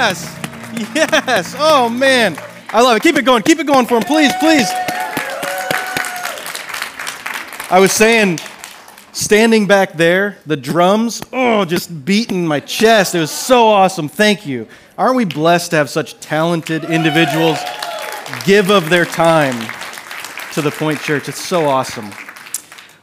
Yes. Yes. Oh, man. I love it. Keep it going. Keep it going for him, please, please. I was saying, standing back there, the drums, oh, just beating my chest. It was so awesome. Thank you. Aren't we blessed to have such talented individuals give of their time to the Pointe Church? It's so awesome.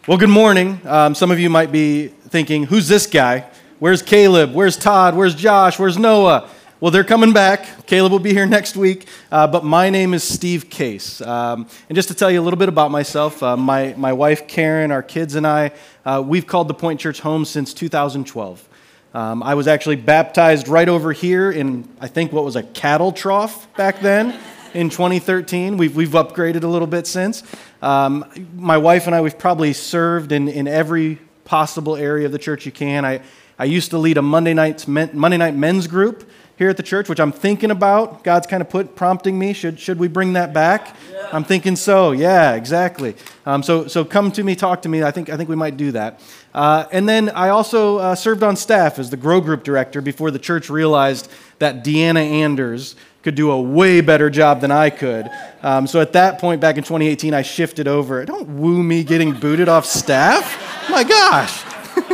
Well, good morning. Um, some of you might be thinking, who's this guy? Where's Caleb? Where's Todd? Where's Josh? Where's Noah? Well, they're coming back. Caleb will be here next week. Uh, but my name is Steve Case. Um, and just to tell you a little bit about myself, uh, my, my wife Karen, our kids, and I, uh, we've called the Pointe Church home since 2012. Um, I was actually baptized right over here in, I think, what was a cattle trough back then in 2013. We've, we've upgraded a little bit since. Um, my wife and I, we've probably served in, in every possible area of the church you can. I, I used to lead a Monday, nights, Monday night men's group here at the church, which I'm thinking about. God's kind of put prompting me. Should, should we bring that back? Yeah. I'm thinking so. Yeah, exactly. Um, so, so come to me, talk to me. I think, I think we might do that. Uh, and then I also uh, served on staff as the Grow Group director before the church realized that Deanna Anders could do a way better job than I could. Um, so at that point, back in 2018, I shifted over. Don't woo me getting booted off staff. My gosh.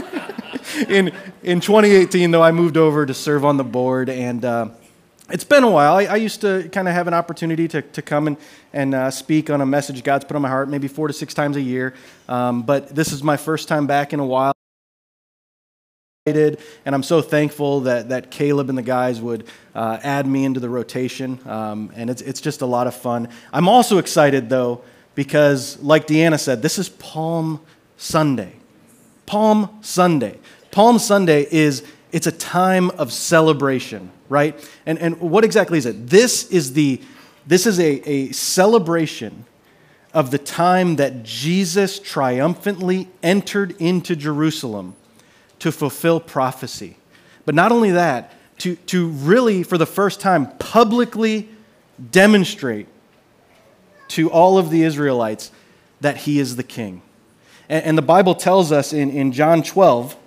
in, in 2018, though, I moved over to serve on the board, and uh, it's been a while. I, I used to kind of have an opportunity to, to come and, and uh, speak on a message God's put on my heart, maybe four to six times a year. Um, but this is my first time back in a while. And I'm so thankful that, that Caleb and the guys would uh, add me into the rotation. Um, and it's, it's just a lot of fun. I'm also excited, though, because, like Deanna said, this is Palm Sunday. Palm Sunday. Palm Sunday is it's a time of celebration, right? And, and what exactly is it? This is, the, this is a, a celebration of the time that Jesus triumphantly entered into Jerusalem to fulfill prophecy. But not only that, to, to really, for the first time, publicly demonstrate to all of the Israelites that he is the king. And, and the Bible tells us in, in John 12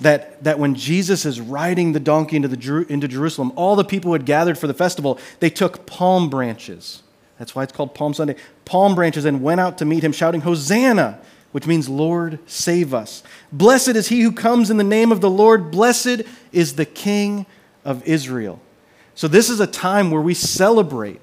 that, that when Jesus is riding the donkey into, the, into Jerusalem, all the people who had gathered for the festival, they took palm branches. That's why it's called Palm Sunday. Palm branches and went out to meet him, shouting, Hosanna, which means, Lord, save us. Blessed is he who comes in the name of the Lord. Blessed is the King of Israel. So, this is a time where we celebrate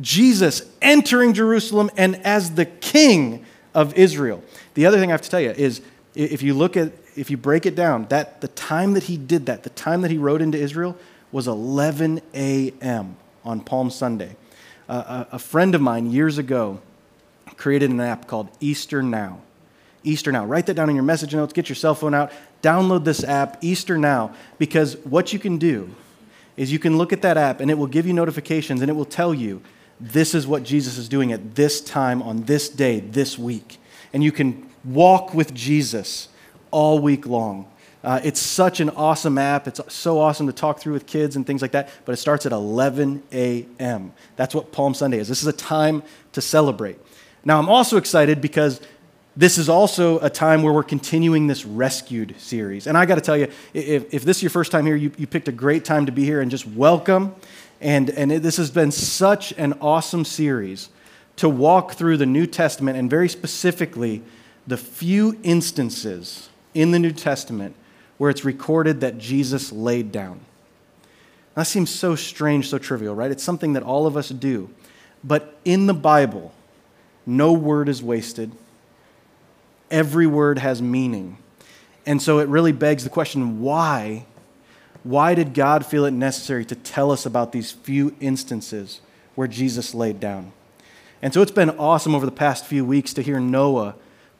Jesus entering Jerusalem and as the King of Israel. The other thing I have to tell you is if you look at if you break it down, that the time that he did that, the time that he rode into Israel was 11 a.m. on Palm Sunday. Uh, a, a friend of mine years ago created an app called Easter Now. Easter Now. Write that down in your message notes, get your cell phone out, download this app, Easter Now, because what you can do is you can look at that app and it will give you notifications and it will tell you this is what Jesus is doing at this time on this day, this week. And you can walk with Jesus all week long. Uh, it's such an awesome app. It's so awesome to talk through with kids and things like that. But it starts at 11 a.m. That's what Palm Sunday is. This is a time to celebrate. Now, I'm also excited because this is also a time where we're continuing this rescued series. And I got to tell you, if, if this is your first time here, you, you picked a great time to be here and just welcome. And, and it, this has been such an awesome series to walk through the New Testament and very specifically the few instances in the New Testament where it's recorded that Jesus laid down. That seems so strange, so trivial, right? It's something that all of us do. But in the Bible, no word is wasted, every word has meaning. And so it really begs the question why? Why did God feel it necessary to tell us about these few instances where Jesus laid down? And so it's been awesome over the past few weeks to hear Noah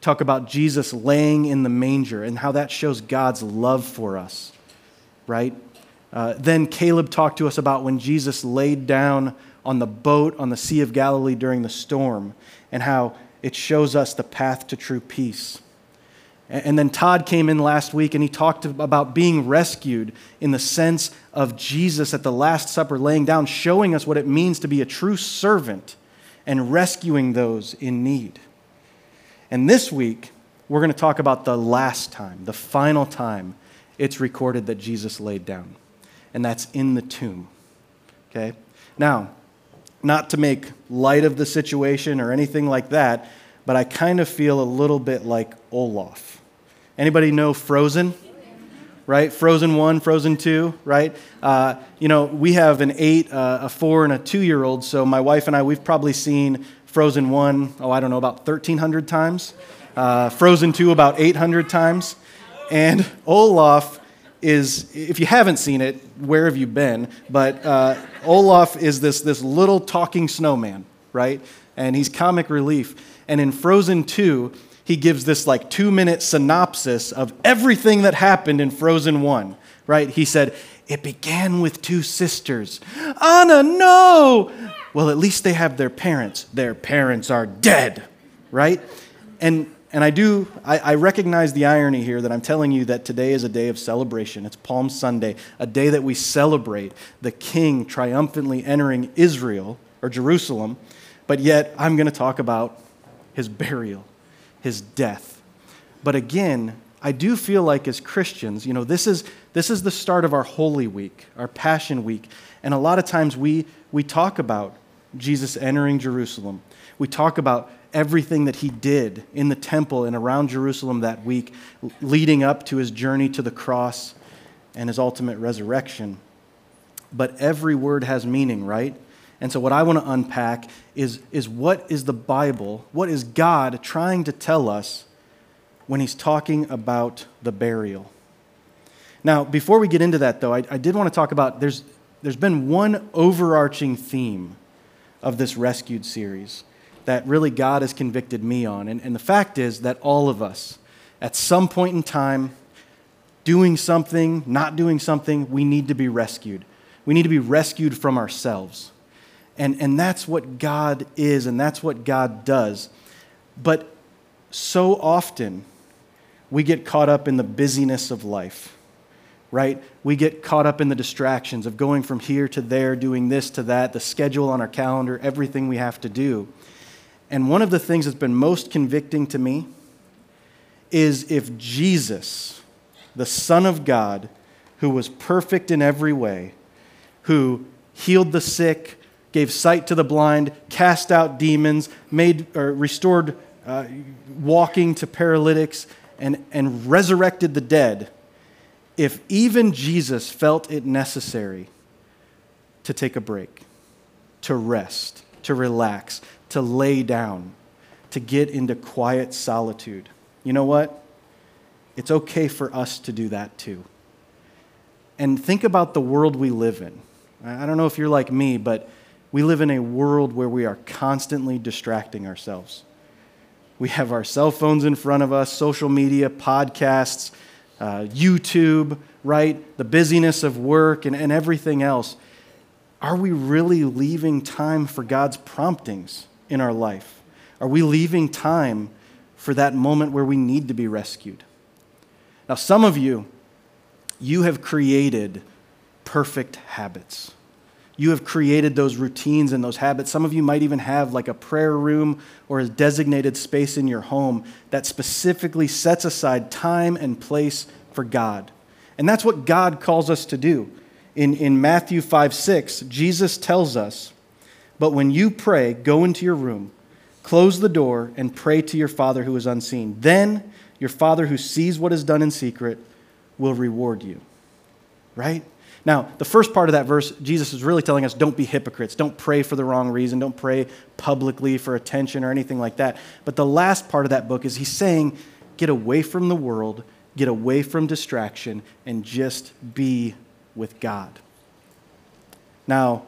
talk about Jesus laying in the manger and how that shows God's love for us, right? Uh, then Caleb talked to us about when Jesus laid down on the boat on the Sea of Galilee during the storm and how it shows us the path to true peace. And then Todd came in last week and he talked about being rescued in the sense of Jesus at the Last Supper laying down, showing us what it means to be a true servant and rescuing those in need. And this week, we're going to talk about the last time, the final time it's recorded that Jesus laid down, and that's in the tomb. Okay? Now, not to make light of the situation or anything like that, but I kind of feel a little bit like Olaf. Anybody know Frozen? Right? Frozen 1, Frozen 2, right? Uh, you know, we have an 8, uh, a 4, and a 2 year old, so my wife and I, we've probably seen Frozen 1, oh, I don't know, about 1,300 times. Uh, Frozen 2, about 800 times. And Olaf is, if you haven't seen it, where have you been? But uh, Olaf is this, this little talking snowman, right? And he's comic relief. And in Frozen 2, he gives this like two minute synopsis of everything that happened in Frozen 1, right? He said, It began with two sisters. Anna, no! Well, at least they have their parents. Their parents are dead, right? And and I do, I, I, recognize the irony here that I'm telling you that today is a day of celebration. It's Palm Sunday, a day that we celebrate the king triumphantly entering Israel or Jerusalem, but yet I'm going to talk about his burial, his death. But again, I do feel like as Christians, you know, this is, this is the start of our Holy Week, our Passion Week. And a lot of times we, we talk about Jesus entering Jerusalem. We talk about everything that he did in the temple and around Jerusalem that week, leading up to his journey to the cross and his ultimate resurrection. But every word has meaning, right? And so, what I want to unpack is, is what is the Bible, what is God trying to tell us when he's talking about the burial? Now, before we get into that, though, I, I did want to talk about there's, there's been one overarching theme of this rescued series that really God has convicted me on. And, and the fact is that all of us, at some point in time, doing something, not doing something, we need to be rescued. We need to be rescued from ourselves. And, and that's what God is, and that's what God does. But so often, we get caught up in the busyness of life, right? We get caught up in the distractions of going from here to there, doing this to that, the schedule on our calendar, everything we have to do. And one of the things that's been most convicting to me is if Jesus, the Son of God, who was perfect in every way, who healed the sick, gave sight to the blind, cast out demons, made or restored uh, walking to paralytics, and, and resurrected the dead, if even Jesus felt it necessary to take a break, to rest, to relax, to lay down, to get into quiet solitude. You know what? It's okay for us to do that too. And think about the world we live in. I don't know if you're like me, but we live in a world where we are constantly distracting ourselves. We have our cell phones in front of us, social media, podcasts, uh, YouTube, right? The busyness of work and, and everything else. Are we really leaving time for God's promptings? in our life? Are we leaving time for that moment where we need to be rescued? Now, some of you, you have created perfect habits. You have created those routines and those habits. Some of you might even have like a prayer room or a designated space in your home that specifically sets aside time and place for God. And that's what God calls us to do. In, in Matthew 5 6, Jesus tells us but when you pray, go into your room, close the door, and pray to your Father who is unseen. Then your Father who sees what is done in secret will reward you. Right? Now, the first part of that verse, Jesus is really telling us don't be hypocrites. Don't pray for the wrong reason. Don't pray publicly for attention or anything like that. But the last part of that book is he's saying get away from the world, get away from distraction, and just be with God. Now,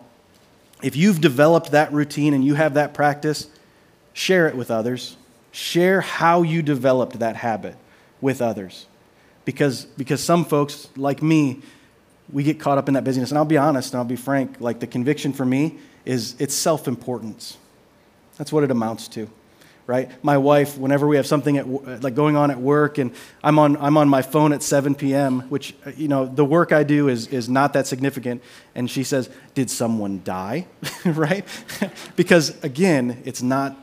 if you've developed that routine and you have that practice, share it with others. Share how you developed that habit with others. Because, because some folks, like me, we get caught up in that busyness. And I'll be honest and I'll be frank, like the conviction for me is it's self importance. That's what it amounts to right? My wife, whenever we have something at, like going on at work, and I'm on, I'm on my phone at 7 p.m., which, you know, the work I do is, is not that significant. And she says, Did someone die? right? because, again, it's not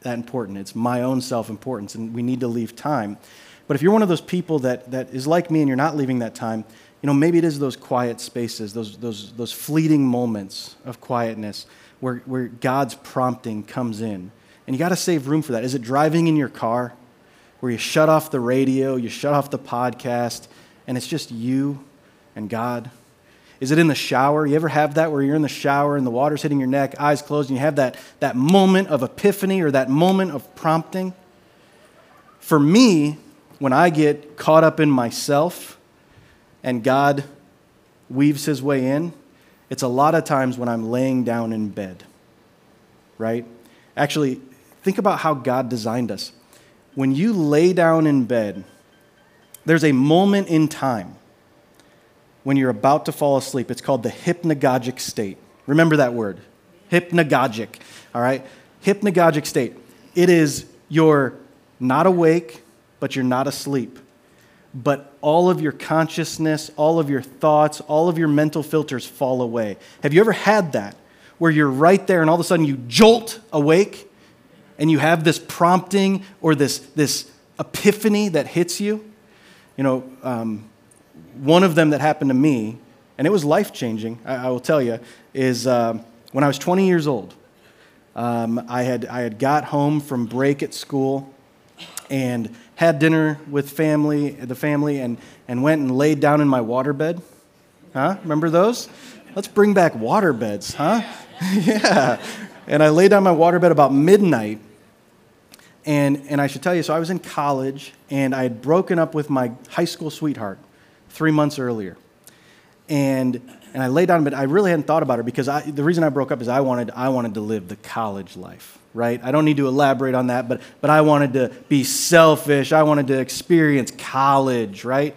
that important. It's my own self importance, and we need to leave time. But if you're one of those people that, that is like me and you're not leaving that time, You know, maybe it is those quiet spaces, those, those, those fleeting moments of quietness where, where God's prompting comes in. And you got to save room for that. Is it driving in your car where you shut off the radio, you shut off the podcast, and it's just you and God? Is it in the shower? You ever have that where you're in the shower and the water's hitting your neck, eyes closed, and you have that, that moment of epiphany or that moment of prompting? For me, when I get caught up in myself and God weaves his way in, it's a lot of times when I'm laying down in bed, right? Actually, think about how God designed us. When you lay down in bed, there's a moment in time when you're about to fall asleep. It's called the hypnagogic state. Remember that word hypnagogic, all right? Hypnagogic state. It is you're not awake, but you're not asleep. But all of your consciousness, all of your thoughts, all of your mental filters fall away. Have you ever had that where you're right there and all of a sudden you jolt awake and you have this prompting or this, this epiphany that hits you? You know, um, one of them that happened to me, and it was life changing, I, I, will tell you, is uh, when I was 20 years old. Um, I, had, I had got home from break at school and had dinner with family, the family, and, and went and laid down in my waterbed. Huh? Remember those? Let's bring back water beds, huh? yeah. And I laid down my waterbed about midnight. And, and I should tell you, so I was in college, and I had broken up with my high school sweetheart three months earlier. And, and I lay down, but I really hadn't thought about her because I, the reason I broke up is I wanted, I wanted to live the college life, right? I don't need to elaborate on that, but, but I wanted to be selfish. I wanted to experience college, right?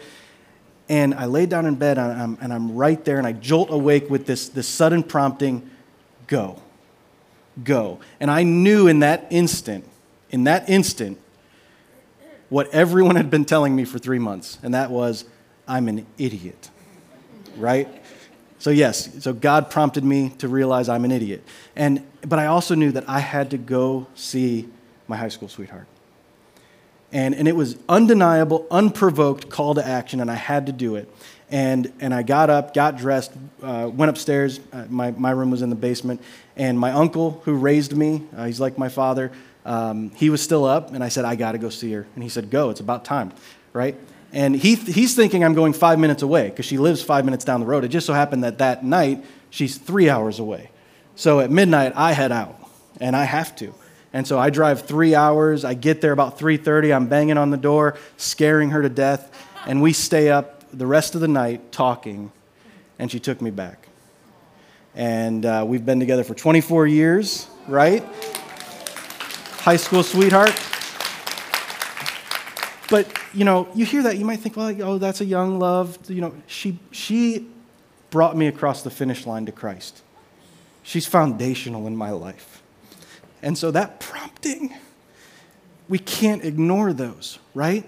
And I lay down in bed and I'm, and I'm right there and I jolt awake with this, this sudden prompting go, go. And I knew in that instant, in that instant, what everyone had been telling me for three months, and that was I'm an idiot, right? So, yes, so God prompted me to realize I'm an idiot. And, but I also knew that I had to go see my high school sweetheart. And, and it was undeniable, unprovoked call to action, and I had to do it. And, and I got up, got dressed, uh, went upstairs. Uh, my, my room was in the basement. And my uncle, who raised me, uh, he's like my father, um, he was still up. And I said, I got to go see her. And he said, Go, it's about time, right? And he, he's thinking I'm going five minutes away because she lives five minutes down the road. It just so happened that that night she's three hours away. So at midnight, I head out, and I have to. And so I drive three hours. I get there about 3:30. I'm banging on the door, scaring her to death, and we stay up the rest of the night talking. And she took me back. And uh, we've been together for 24 years, right? High school sweetheart. But, you know, you hear that, you might think, well, oh, that's a young love. You know, she, she brought me across the finish line to Christ. She's foundational in my life. And so that prompting, we can't ignore those, right?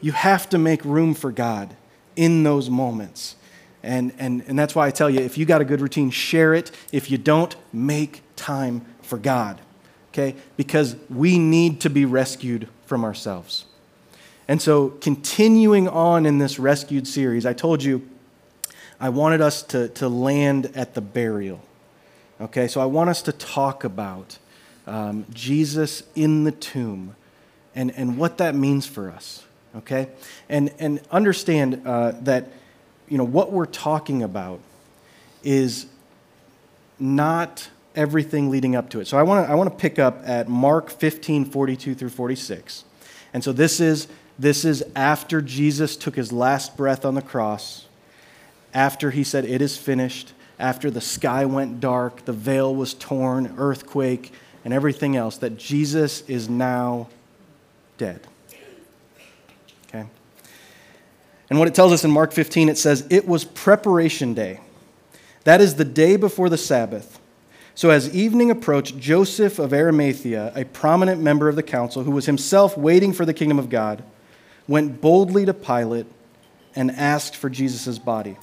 You have to make room for God in those moments. And, and, and that's why I tell you if you got a good routine, share it. If you don't, make time for God, okay? Because we need to be rescued from ourselves. And so, continuing on in this rescued series, I told you I wanted us to, to land at the burial. Okay, so I want us to talk about um, Jesus in the tomb and, and what that means for us. Okay? And, and understand uh, that, you know, what we're talking about is not everything leading up to it. So I want to I want to pick up at Mark 15, 42 through 46. And so this is this is after Jesus took his last breath on the cross, after he said, It is finished, after the sky went dark, the veil was torn, earthquake, and everything else, that Jesus is now dead. Okay? And what it tells us in Mark 15, it says, It was preparation day. That is the day before the Sabbath. So, as evening approached, Joseph of Arimathea, a prominent member of the council, who was himself waiting for the kingdom of God, went boldly to Pilate and asked for Jesus' body.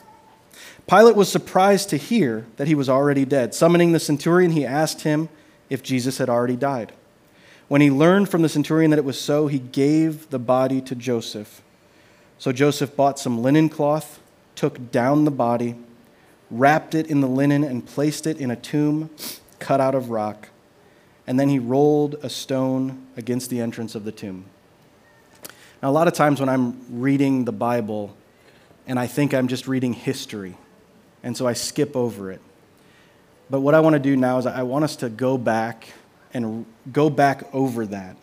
Pilate was surprised to hear that he was already dead. Summoning the centurion, he asked him if Jesus had already died. When he learned from the centurion that it was so, he gave the body to Joseph. So Joseph bought some linen cloth, took down the body, wrapped it in the linen, and placed it in a tomb cut out of rock. And then he rolled a stone against the entrance of the tomb. Now, a lot of times when I'm reading the Bible and I think I'm just reading history, and so I skip over it. But what I want to do now is I want us to go back and go back over that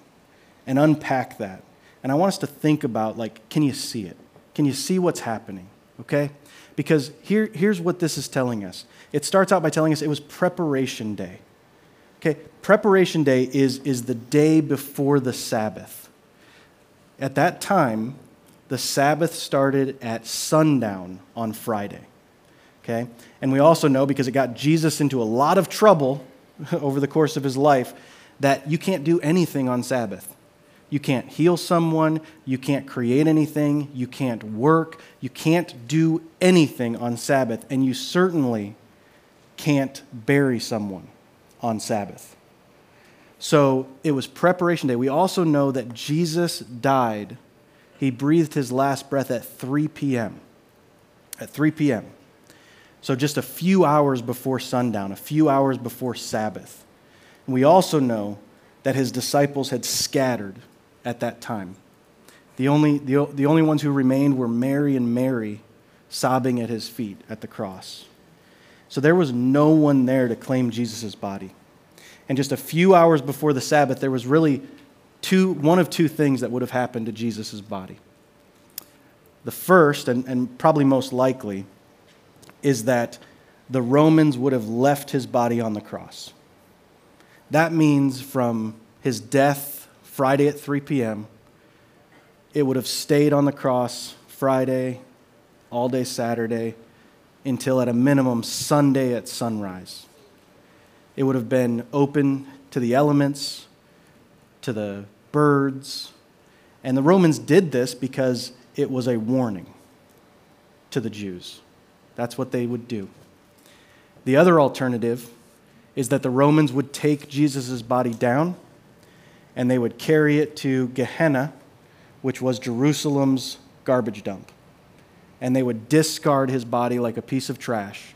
and unpack that. And I want us to think about like, can you see it? Can you see what's happening? Okay? Because here, here's what this is telling us. It starts out by telling us it was preparation day. Okay, preparation day is, is the day before the Sabbath. At that time, the Sabbath started at sundown on Friday. Okay? And we also know because it got Jesus into a lot of trouble over the course of his life that you can't do anything on Sabbath. You can't heal someone. You can't create anything. You can't work. You can't do anything on Sabbath. And you certainly can't bury someone on Sabbath. So it was preparation day. We also know that Jesus died. He breathed his last breath at 3 p.m. At 3 p.m. So just a few hours before sundown, a few hours before Sabbath. And we also know that his disciples had scattered at that time. The only, the, the only ones who remained were Mary and Mary sobbing at his feet at the cross. So there was no one there to claim Jesus' body. And just a few hours before the Sabbath, there was really two, one of two things that would have happened to Jesus' body. The first, and, and probably most likely, is that the Romans would have left his body on the cross. That means from his death Friday at 3 p.m., it would have stayed on the cross Friday, all day Saturday, until at a minimum Sunday at sunrise. It would have been open to the elements, to the birds. And the Romans did this because it was a warning to the Jews. That's what they would do. The other alternative is that the Romans would take Jesus' body down and they would carry it to Gehenna, which was Jerusalem's garbage dump. And they would discard his body like a piece of trash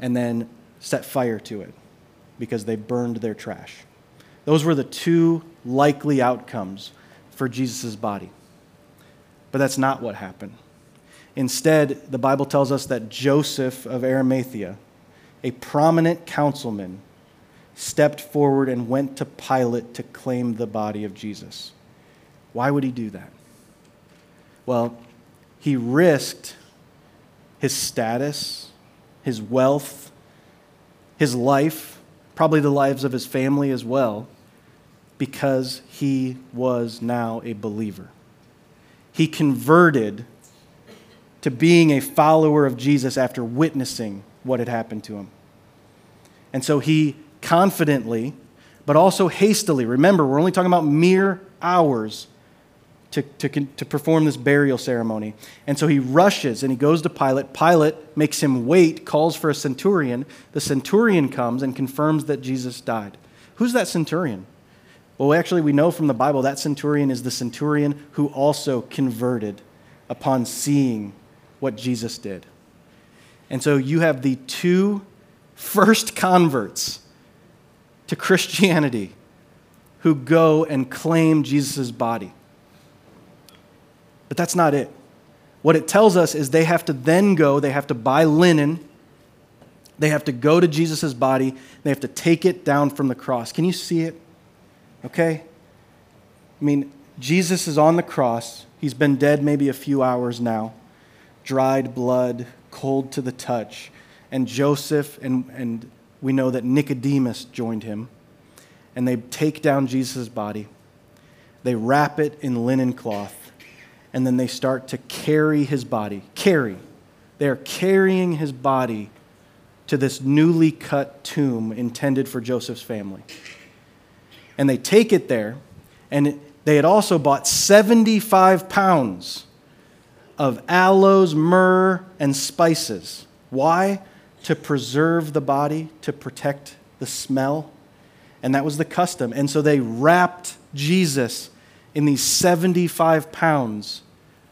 and then set fire to it because they burned their trash. Those were the two likely outcomes for Jesus' body. But that's not what happened. Instead, the Bible tells us that Joseph of Arimathea, a prominent councilman, stepped forward and went to Pilate to claim the body of Jesus. Why would he do that? Well, he risked his status, his wealth, his life, probably the lives of his family as well, because he was now a believer. He converted to being a follower of Jesus after witnessing what had happened to him. And so he confidently, but also hastily, remember, we're only talking about mere hours to, to, to perform this burial ceremony. And so he rushes and he goes to Pilate. Pilate makes him wait, calls for a centurion. The centurion comes and confirms that Jesus died. Who's that centurion? Well, actually, we know from the Bible that centurion is the centurion who also converted upon seeing what Jesus did. And so you have the two first converts to Christianity who go and claim Jesus' body. But that's not it. What it tells us is they have to then go, they have to buy linen, they have to go to Jesus' body, they have to take it down from the cross. Can you see it? Okay? I mean, Jesus is on the cross. He's been dead maybe a few hours now dried blood, cold to the touch. And Joseph, and, and we know that Nicodemus joined him. And they take down Jesus' body, they wrap it in linen cloth, and then they start to carry his body. Carry. They are carrying his body to this newly cut tomb intended for Joseph's family. And they take it there, and they had also bought 75 pounds of aloes, myrrh, and spices. Why? To preserve the body, to protect the smell. And that was the custom. And so they wrapped Jesus in these 75 pounds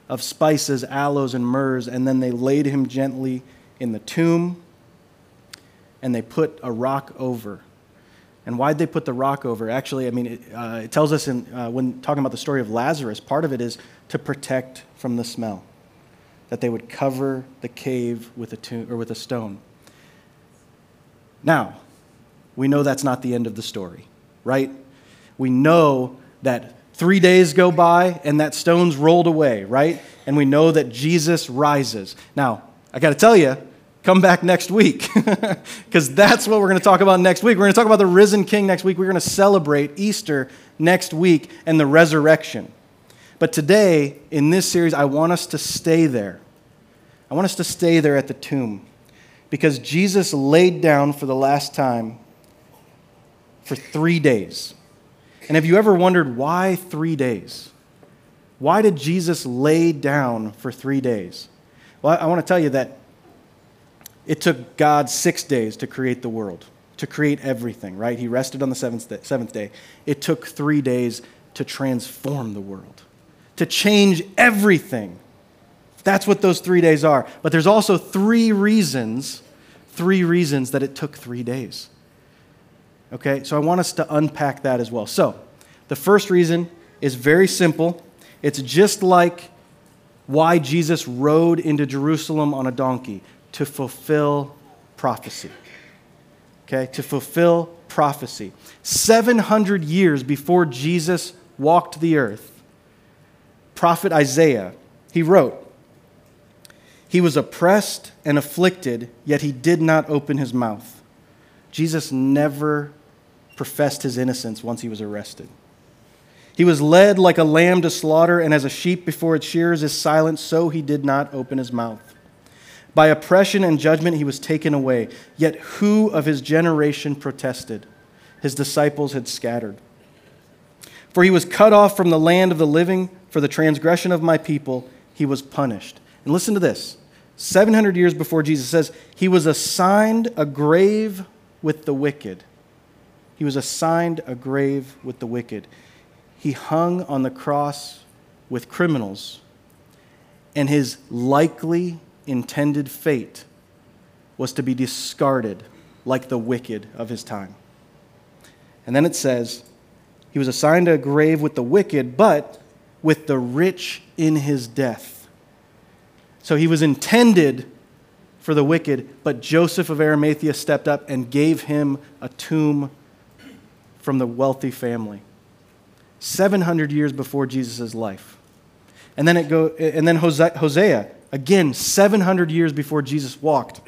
of spices, aloes, and myrrhs, and then they laid him gently in the tomb, and they put a rock over. And why'd they put the rock over? Actually, I mean, it, uh, it tells us in, uh, when talking about the story of Lazarus, part of it is to protect from the smell, that they would cover the cave with a, tomb, or with a stone. Now, we know that's not the end of the story, right? We know that three days go by and that stone's rolled away, right? And we know that Jesus rises. Now, I got to tell you, come back next week because that's what we're going to talk about next week. We're going to talk about the risen king next week. We're going to celebrate Easter next week and the resurrection. But today, in this series, I want us to stay there. I want us to stay there at the tomb because Jesus laid down for the last time for three days. And have you ever wondered why three days? Why did Jesus lay down for three days? Well, I want to tell you that it took God six days to create the world, to create everything, right? He rested on the seventh day. Seventh day. It took three days to transform the world, to change everything. That's what those three days are. But there's also three reasons, three reasons that it took three days. Okay, so I want us to unpack that as well. So, the first reason is very simple. It's just like why Jesus rode into Jerusalem on a donkey to fulfill prophecy. Okay, to fulfill prophecy. 700 years before Jesus walked the earth, prophet Isaiah, he wrote, He was oppressed and afflicted, yet he did not open his mouth. Jesus never professed his innocence once he was arrested. He was led like a lamb to slaughter, and as a sheep before its shearers is silent, so he did not open his mouth. By oppression and judgment he was taken away. Yet who of his generation protested? His disciples had scattered. For he was cut off from the land of the living, for the transgression of my people he was punished. And listen to this 700 years before Jesus says, He was assigned a grave with the wicked. He was assigned a grave with the wicked. He hung on the cross with criminals, and his likely intended fate was to be discarded like the wicked of his time. And then it says, He was assigned a grave with the wicked, but with the rich in his death. So he was intended for the wicked, but Joseph of Arimathea stepped up and gave him a tomb from the wealthy family. 700 years before Jesus' life. And then, it go, and then Hosea, again, 700 years before Jesus walked,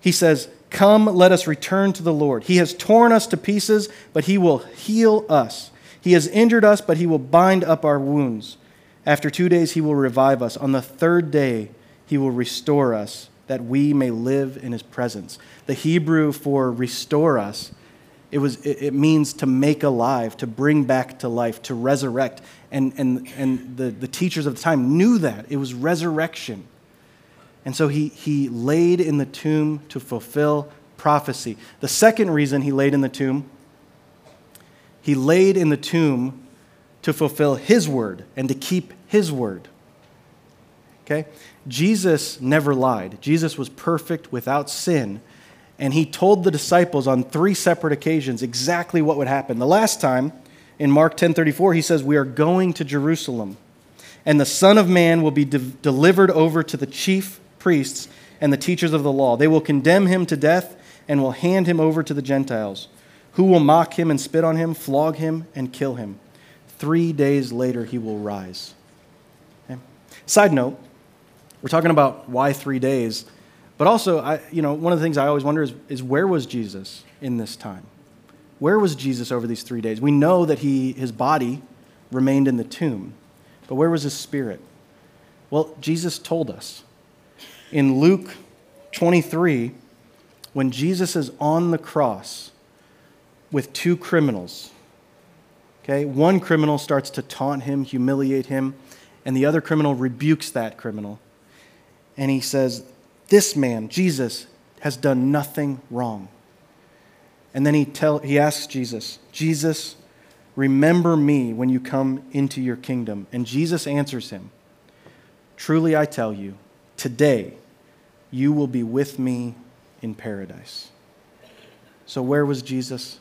he says, Come, let us return to the Lord. He has torn us to pieces, but he will heal us. He has injured us, but he will bind up our wounds. After two days, he will revive us. On the third day, he will restore us, that we may live in his presence. The Hebrew for restore us it, was, it, it, means to make alive, to bring back to life, to resurrect. And, and, and the, the teachers of the time knew that. It was resurrection. And so he, he laid in the tomb to fulfill prophecy. The second reason he laid in the tomb, he laid in the tomb to fulfill his word and to keep his word. Okay? Jesus never lied. Jesus was perfect without sin and he told the disciples on three separate occasions exactly what would happen. The last time, in Mark 10:34, he says, "We are going to Jerusalem, and the Son of Man will be de- delivered over to the chief priests and the teachers of the law. They will condemn him to death and will hand him over to the Gentiles, who will mock him and spit on him, flog him and kill him. 3 days later he will rise." Okay? Side note, we're talking about why 3 days. But also, I, you know, one of the things I always wonder is, is where was Jesus in this time? Where was Jesus over these three days? We know that he, his body remained in the tomb, but where was his spirit? Well, Jesus told us. In Luke 23, when Jesus is on the cross with two criminals, okay, one criminal starts to taunt him, humiliate him, and the other criminal rebukes that criminal. And he says, this man, Jesus, has done nothing wrong. And then he, tell, he asks Jesus, Jesus, remember me when you come into your kingdom. And Jesus answers him, Truly I tell you, today you will be with me in paradise. So, where was Jesus?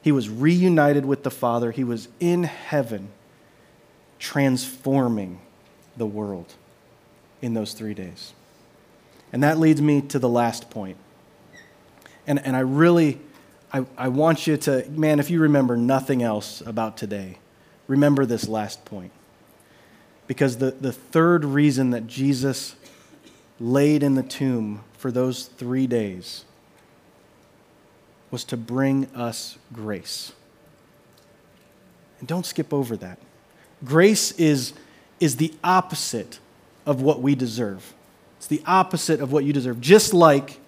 He was reunited with the Father, he was in heaven, transforming the world in those three days. And that leads me to the last point. And, and I really, I, I want you to, man, if you remember nothing else about today, remember this last point. Because the, the third reason that Jesus laid in the tomb for those three days was to bring us grace. And don't skip over that. Grace is, is the opposite of what we deserve. It's the opposite of what you deserve, just like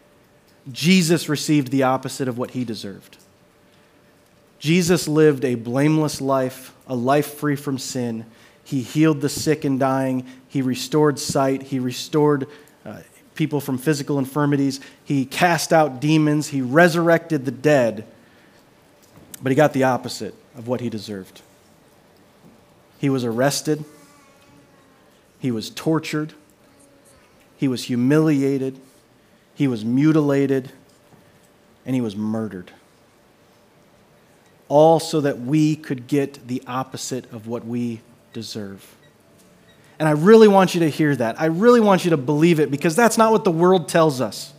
Jesus received the opposite of what he deserved. Jesus lived a blameless life, a life free from sin. He healed the sick and dying. He restored sight. He restored uh, people from physical infirmities. He cast out demons. He resurrected the dead. But he got the opposite of what he deserved. He was arrested. He was tortured. He was humiliated. He was mutilated. And he was murdered. All so that we could get the opposite of what we deserve. And I really want you to hear that. I really want you to believe it because that's not what the world tells us.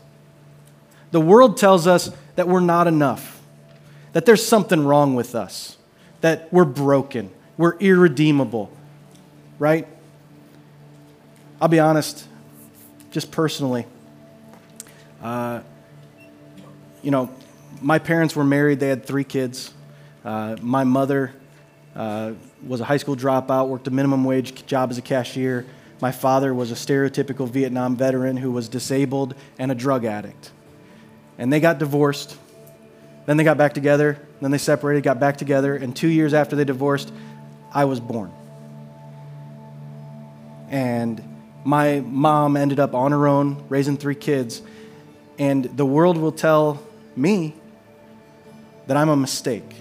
The world tells us that we're not enough, that there's something wrong with us, that we're broken, we're irredeemable, right? I'll be honest, just personally. Uh, you know, my parents were married, they had three kids. Uh, my mother uh, was a high school dropout, worked a minimum wage job as a cashier. My father was a stereotypical Vietnam veteran who was disabled and a drug addict. And they got divorced. Then they got back together. Then they separated, got back together. And two years after they divorced, I was born. And my mom ended up on her own, raising three kids. And the world will tell me that I'm a mistake,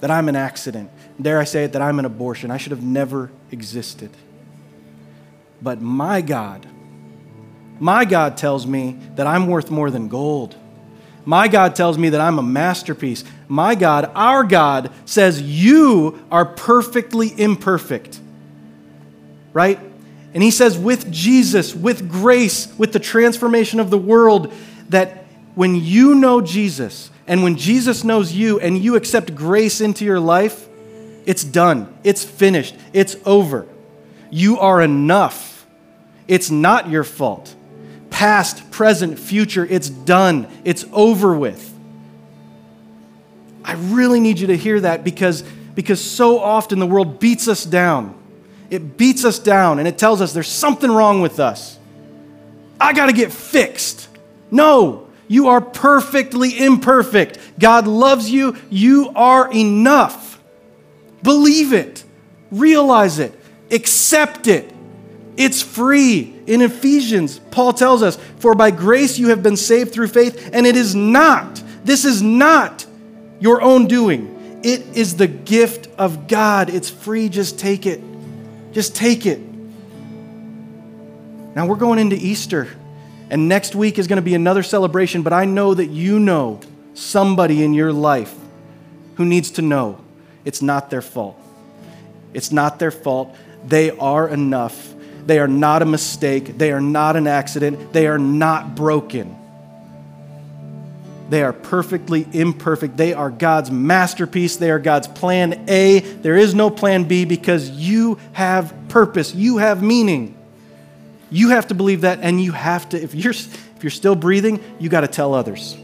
that I'm an accident, dare I say it, that I'm an abortion. I should have never existed. But my God, my God tells me that I'm worth more than gold. My God tells me that I'm a masterpiece. My God, our God, says you are perfectly imperfect. Right? And He says, with Jesus, with grace, with the transformation of the world, that when you know Jesus and when Jesus knows you and you accept grace into your life, it's done. It's finished. It's over. You are enough. It's not your fault. Past, present, future, it's done. It's over with. I really need you to hear that because, because so often the world beats us down. It beats us down and it tells us there's something wrong with us. I got to get fixed. No, you are perfectly imperfect. God loves you. You are enough. Believe it, realize it, accept it. It's free. In Ephesians, Paul tells us, For by grace you have been saved through faith, and it is not, this is not your own doing. It is the gift of God. It's free. Just take it. Just take it. Now we're going into Easter, and next week is going to be another celebration, but I know that you know somebody in your life who needs to know it's not their fault. It's not their fault. They are enough. They are not a mistake. They are not an accident. They are not broken. They are perfectly imperfect. They are God's masterpiece. They are God's plan A. There is no plan B because you have purpose. You have meaning. You have to believe that, and you have to, if you're, if you're still breathing, you got to tell others.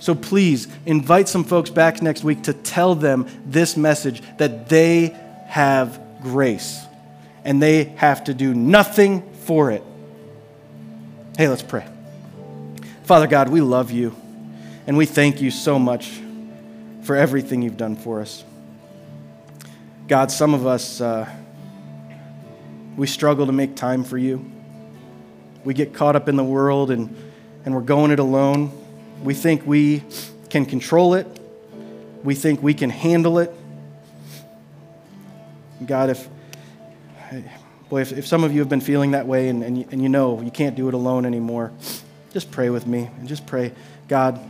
So please invite some folks back next week to tell them this message that they have grace and they have to do nothing for it. Hey, let's pray. Father God, we love you and we thank you so much for everything you've done for us. God, some of us, uh, we struggle to make time for you. We get caught up in the world and, and we're going it alone. We think we can control it. We think we can handle it. God, if Boy, if, if some of you have been feeling that way and, and, you, and you know you can't do it alone anymore, just pray with me and just pray, God,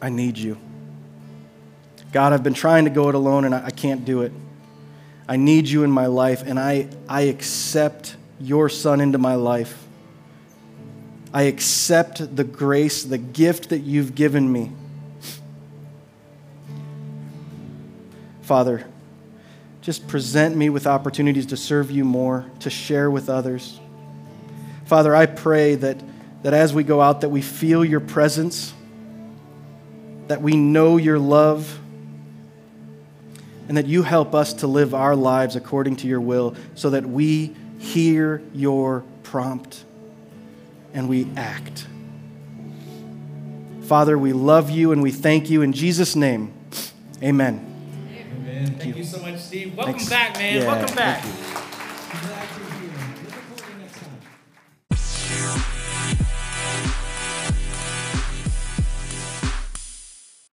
I need you. God, I've been trying to go it alone and I, I can't do it. I need you in my life, and I, I accept your son into my life. I accept the grace, the gift that you've given me. Father, just present me with opportunities to serve you more, to share with others. Father, I pray that, that as we go out, that we feel your presence, that we know your love, and that you help us to live our lives according to your will so that we hear your prompt and we act. Father, we love you and we thank you in Jesus' name. Amen. Amen. Thank, you. you. so much, Steve. Welcome Thanks. back, man. Yeah, Welcome back. thank.